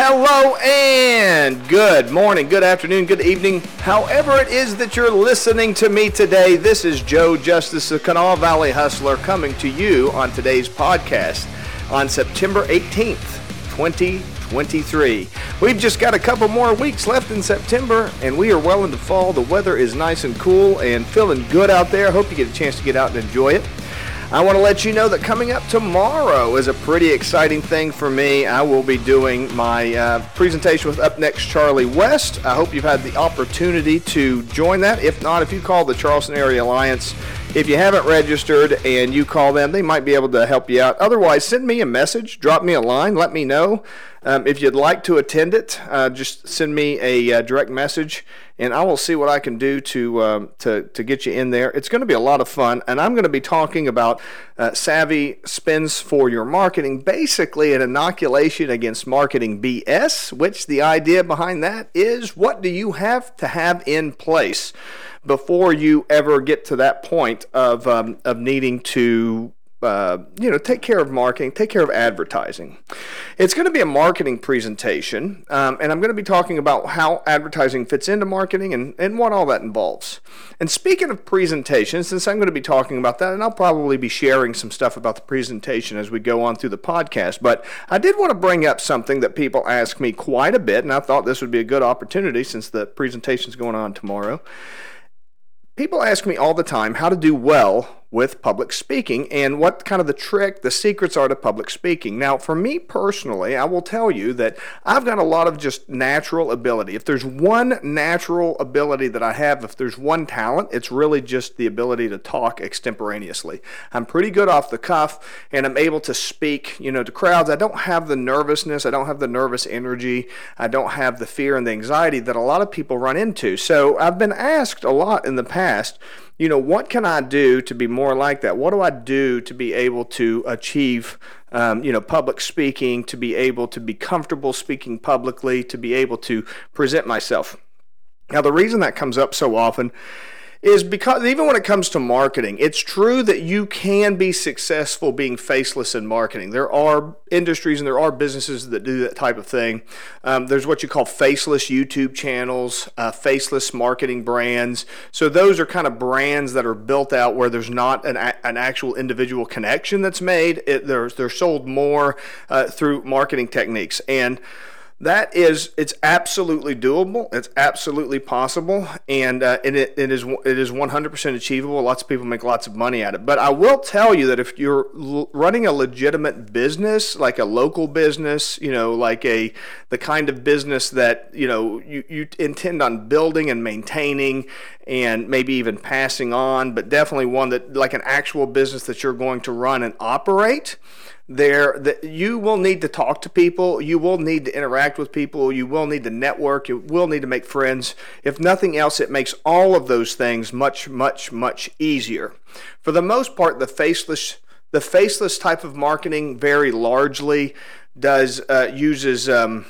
Hello and good morning, good afternoon, good evening. However, it is that you're listening to me today, this is Joe Justice, the Kanawha Valley Hustler, coming to you on today's podcast on September 18th, 2023. We've just got a couple more weeks left in September, and we are well into fall. The weather is nice and cool and feeling good out there. Hope you get a chance to get out and enjoy it. I want to let you know that coming up tomorrow is a pretty exciting thing for me. I will be doing my uh, presentation with Up Next Charlie West. I hope you've had the opportunity to join that. If not, if you call the Charleston Area Alliance, if you haven't registered and you call them, they might be able to help you out. Otherwise, send me a message, drop me a line, let me know. Um, if you'd like to attend it, uh, just send me a uh, direct message, and I will see what I can do to um, to to get you in there. It's going to be a lot of fun, and I'm going to be talking about uh, savvy spins for your marketing, basically an inoculation against marketing BS. Which the idea behind that is, what do you have to have in place before you ever get to that point of um, of needing to uh, you know, take care of marketing, take care of advertising. It's going to be a marketing presentation, um, and I'm going to be talking about how advertising fits into marketing and, and what all that involves. And speaking of presentations, since I'm going to be talking about that, and I'll probably be sharing some stuff about the presentation as we go on through the podcast, but I did want to bring up something that people ask me quite a bit, and I thought this would be a good opportunity since the presentation is going on tomorrow. People ask me all the time how to do well with public speaking and what kind of the trick, the secrets are to public speaking. Now, for me personally, I will tell you that I've got a lot of just natural ability. If there's one natural ability that I have, if there's one talent, it's really just the ability to talk extemporaneously. I'm pretty good off the cuff and I'm able to speak, you know, to crowds. I don't have the nervousness, I don't have the nervous energy, I don't have the fear and the anxiety that a lot of people run into. So, I've been asked a lot in the past you know, what can I do to be more like that? What do I do to be able to achieve, um, you know, public speaking, to be able to be comfortable speaking publicly, to be able to present myself? Now, the reason that comes up so often is because even when it comes to marketing, it's true that you can be successful being faceless in marketing. There are industries and there are businesses that do that type of thing. Um, there's what you call faceless YouTube channels, uh, faceless marketing brands. So those are kind of brands that are built out where there's not an, an actual individual connection that's made. It, they're, they're sold more uh, through marketing techniques. And that is it's absolutely doable. It's absolutely possible. And, uh, and it, it is it is 100% achievable. Lots of people make lots of money at it. But i will tell you that if you're l- running a legitimate business like a local business you know like a the kind of business that you know you, you intend on building and maintaining and maybe even passing on but definitely one that like an actual business that you're going to run and operate there that you will need to talk to people you will need to interact with people you will need to network you will need to make friends. If nothing else it makes all of those things much much much easier. For the most part the faceless the faceless type of marketing very largely does uh, uses um,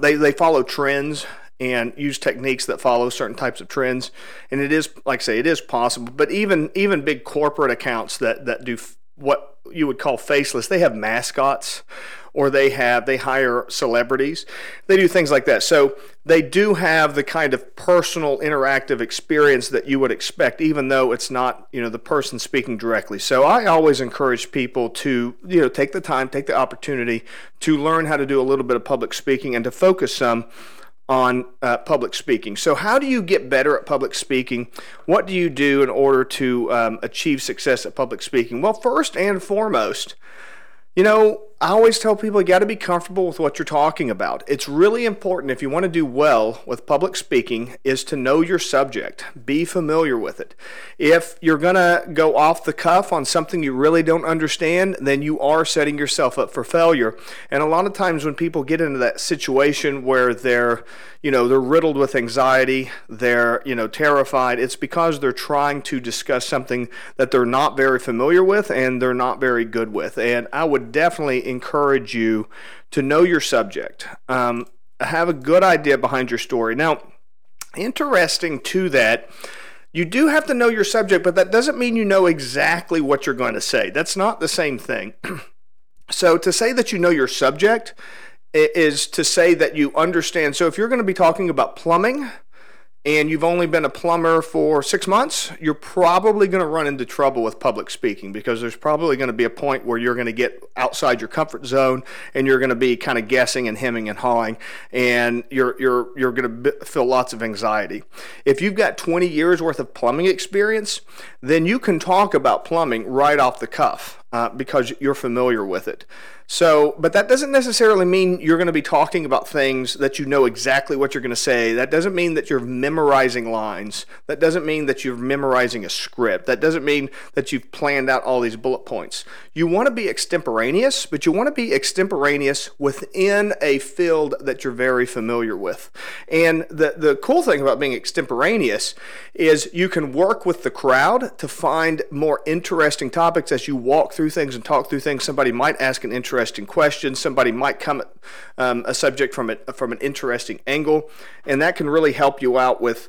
they, they follow trends and use techniques that follow certain types of trends. And it is like I say it is possible. But even even big corporate accounts that that do what you would call faceless. They have mascots or they have they hire celebrities. They do things like that. So they do have the kind of personal interactive experience that you would expect even though it's not, you know, the person speaking directly. So I always encourage people to, you know, take the time, take the opportunity to learn how to do a little bit of public speaking and to focus some on uh, public speaking. So, how do you get better at public speaking? What do you do in order to um, achieve success at public speaking? Well, first and foremost, you know, I always tell people you got to be comfortable with what you're talking about. It's really important if you want to do well with public speaking is to know your subject, be familiar with it. If you're going to go off the cuff on something you really don't understand, then you are setting yourself up for failure. And a lot of times when people get into that situation where they're, you know, they're riddled with anxiety, they're, you know, terrified, it's because they're trying to discuss something that they're not very familiar with and they're not very good with. And I would definitely encourage you to know your subject, um, have a good idea behind your story. Now, interesting to that, you do have to know your subject, but that doesn't mean you know exactly what you're going to say. That's not the same thing. so, to say that you know your subject is to say that you understand. So if you're going to be talking about plumbing, and you've only been a plumber for six months, you're probably going to run into trouble with public speaking because there's probably going to be a point where you're going to get outside your comfort zone and you're going to be kind of guessing and hemming and hawing, and you're you're you're going to feel lots of anxiety. If you've got 20 years worth of plumbing experience, then you can talk about plumbing right off the cuff uh, because you're familiar with it. So, but that doesn't necessarily mean you're going to be talking about things that you know exactly what you're going to say. That doesn't mean that you're memorizing lines. That doesn't mean that you're memorizing a script. That doesn't mean that you've planned out all these bullet points. You want to be extemporaneous, but you want to be extemporaneous within a field that you're very familiar with. And the, the cool thing about being extemporaneous is you can work with the crowd to find more interesting topics as you walk through things and talk through things. Somebody might ask an interesting interesting question. Somebody might come at um, a subject from it from an interesting angle, and that can really help you out with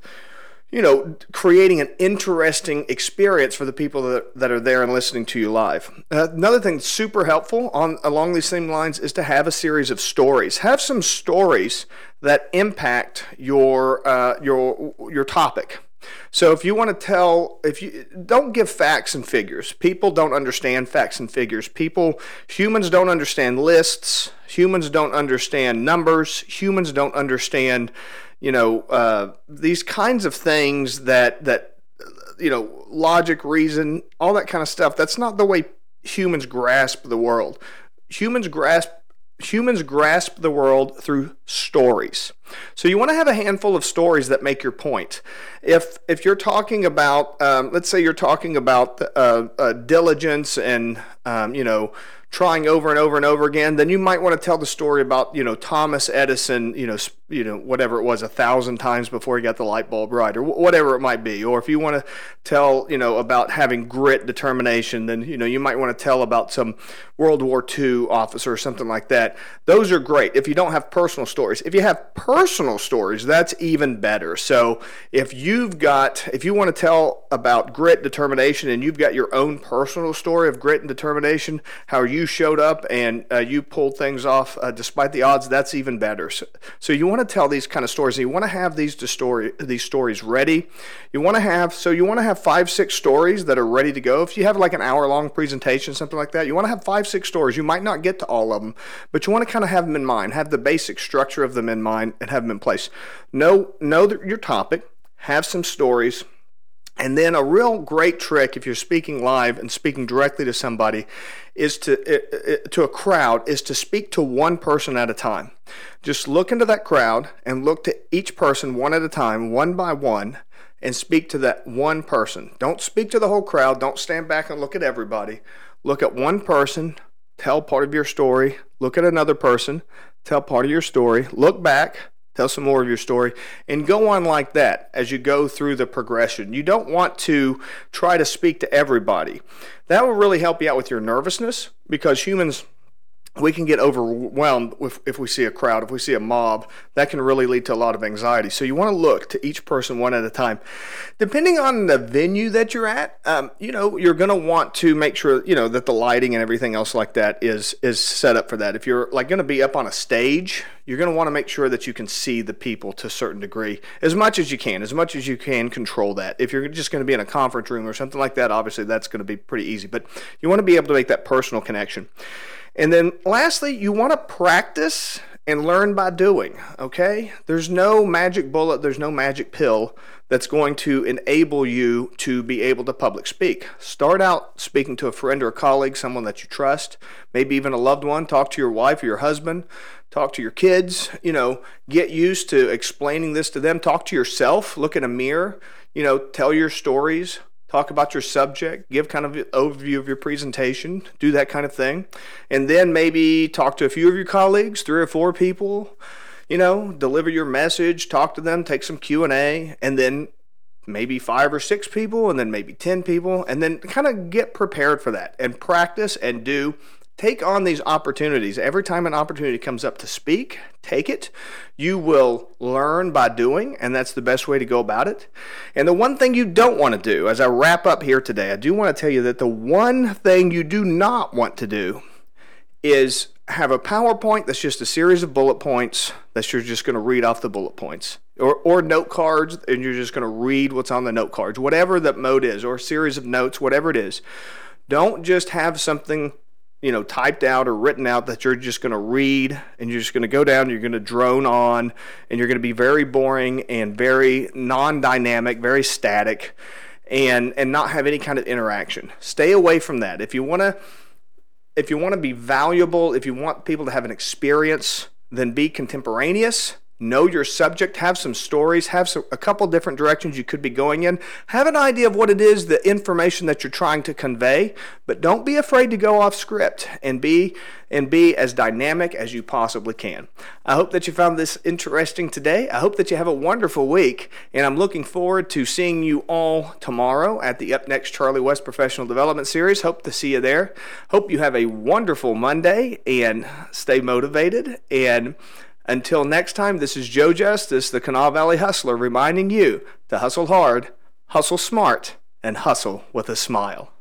you know, creating an interesting experience for the people that, that are there and listening to you live. Uh, another thing that's super helpful on along these same lines is to have a series of stories. Have some stories that impact your uh, your your topic. So if you want to tell, if you don't give facts and figures, people don't understand facts and figures. People, humans don't understand lists. Humans don't understand numbers. Humans don't understand, you know, uh, these kinds of things that that, you know, logic, reason, all that kind of stuff. That's not the way humans grasp the world. Humans grasp humans grasp the world through stories. So you want to have a handful of stories that make your point. If if you're talking about, um, let's say you're talking about uh, uh, diligence and um, you know trying over and over and over again, then you might want to tell the story about you know Thomas Edison, you know, you know whatever it was, a thousand times before he got the light bulb right, or whatever it might be. Or if you want to tell you know about having grit, determination, then you know you might want to tell about some World War II officer or something like that. Those are great. If you don't have personal stories, if you have personal stories, that's even better. So if you've got, if you want to tell about grit, determination, and you've got your own personal story of grit and determination, how you showed up and uh, you pulled things off uh, despite the odds, that's even better. So, so you want to tell these kind of stories. You want to have these story these stories ready. You want to have so you want to have five six stories that are ready to go. If you have like an hour long presentation, something like that, you want to have five six stories. You might not get to all of them, but you want to kind of have them in mind, have the basic structure of them in mind, and have them in place. Know know your topic. Have some stories and then a real great trick if you're speaking live and speaking directly to somebody is to to a crowd is to speak to one person at a time. Just look into that crowd and look to each person one at a time, one by one, and speak to that one person. Don't speak to the whole crowd. Don't stand back and look at everybody. Look at one person, tell part of your story. Look at another person, tell part of your story. Look back, tell some more of your story, and go on like that as you go through the progression. You don't want to try to speak to everybody. That will really help you out with your nervousness because humans we can get overwhelmed if, if we see a crowd, if we see a mob, that can really lead to a lot of anxiety. So you want to look to each person one at a time. Depending on the venue that you're at, um, you know, you're going to want to make sure, you know, that the lighting and everything else like that is is set up for that. If you're like going to be up on a stage, you're going to want to make sure that you can see the people to a certain degree as much as you can, as much as you can control that. If you're just going to be in a conference room or something like that, obviously that's going to be pretty easy, but you want to be able to make that personal connection. And then lastly, you want to practice and learn by doing, okay? There's no magic bullet, there's no magic pill that's going to enable you to be able to public speak. Start out speaking to a friend or a colleague, someone that you trust, maybe even a loved one. Talk to your wife or your husband, talk to your kids, you know, get used to explaining this to them. Talk to yourself, look in a mirror, you know, tell your stories, talk about your subject, give kind of an overview of your presentation, do that kind of thing. And then maybe talk to a few of your colleagues, three or four people, you know, deliver your message, talk to them, take some Q&A, and then maybe five or six people and then maybe 10 people and then kind of get prepared for that and practice and do Take on these opportunities. Every time an opportunity comes up to speak, take it. You will learn by doing, and that's the best way to go about it. And the one thing you don't want to do, as I wrap up here today, I do want to tell you that the one thing you do not want to do is have a PowerPoint that's just a series of bullet points that you're just going to read off the bullet points. Or, or note cards, and you're just going to read what's on the note cards, whatever that mode is, or a series of notes, whatever it is. Don't just have something you know, typed out or written out that you're just going to read and you're just going to go down, you're going to drone on, and you're going to be very boring and very non dynamic, very static, and, and not have any kind of interaction. Stay away from that. If you want to. If you want to be valuable, if you want people to have an experience, then be contemporaneous know your subject, have some stories, have some, a couple different directions you could be going in. Have an idea of what it is, the information that you're trying to convey, but don't be afraid to go off script and be and be as dynamic as you possibly can. I hope that you found this interesting today. I hope that you have a wonderful week, and I'm looking forward to seeing you all tomorrow at the Up Next Charlie West Professional Development Series. Hope to see you there. Hope you have a wonderful Monday and stay motivated and until next time, this is Joe Justice, the Kanawha Valley Hustler, reminding you to hustle hard, hustle smart, and hustle with a smile.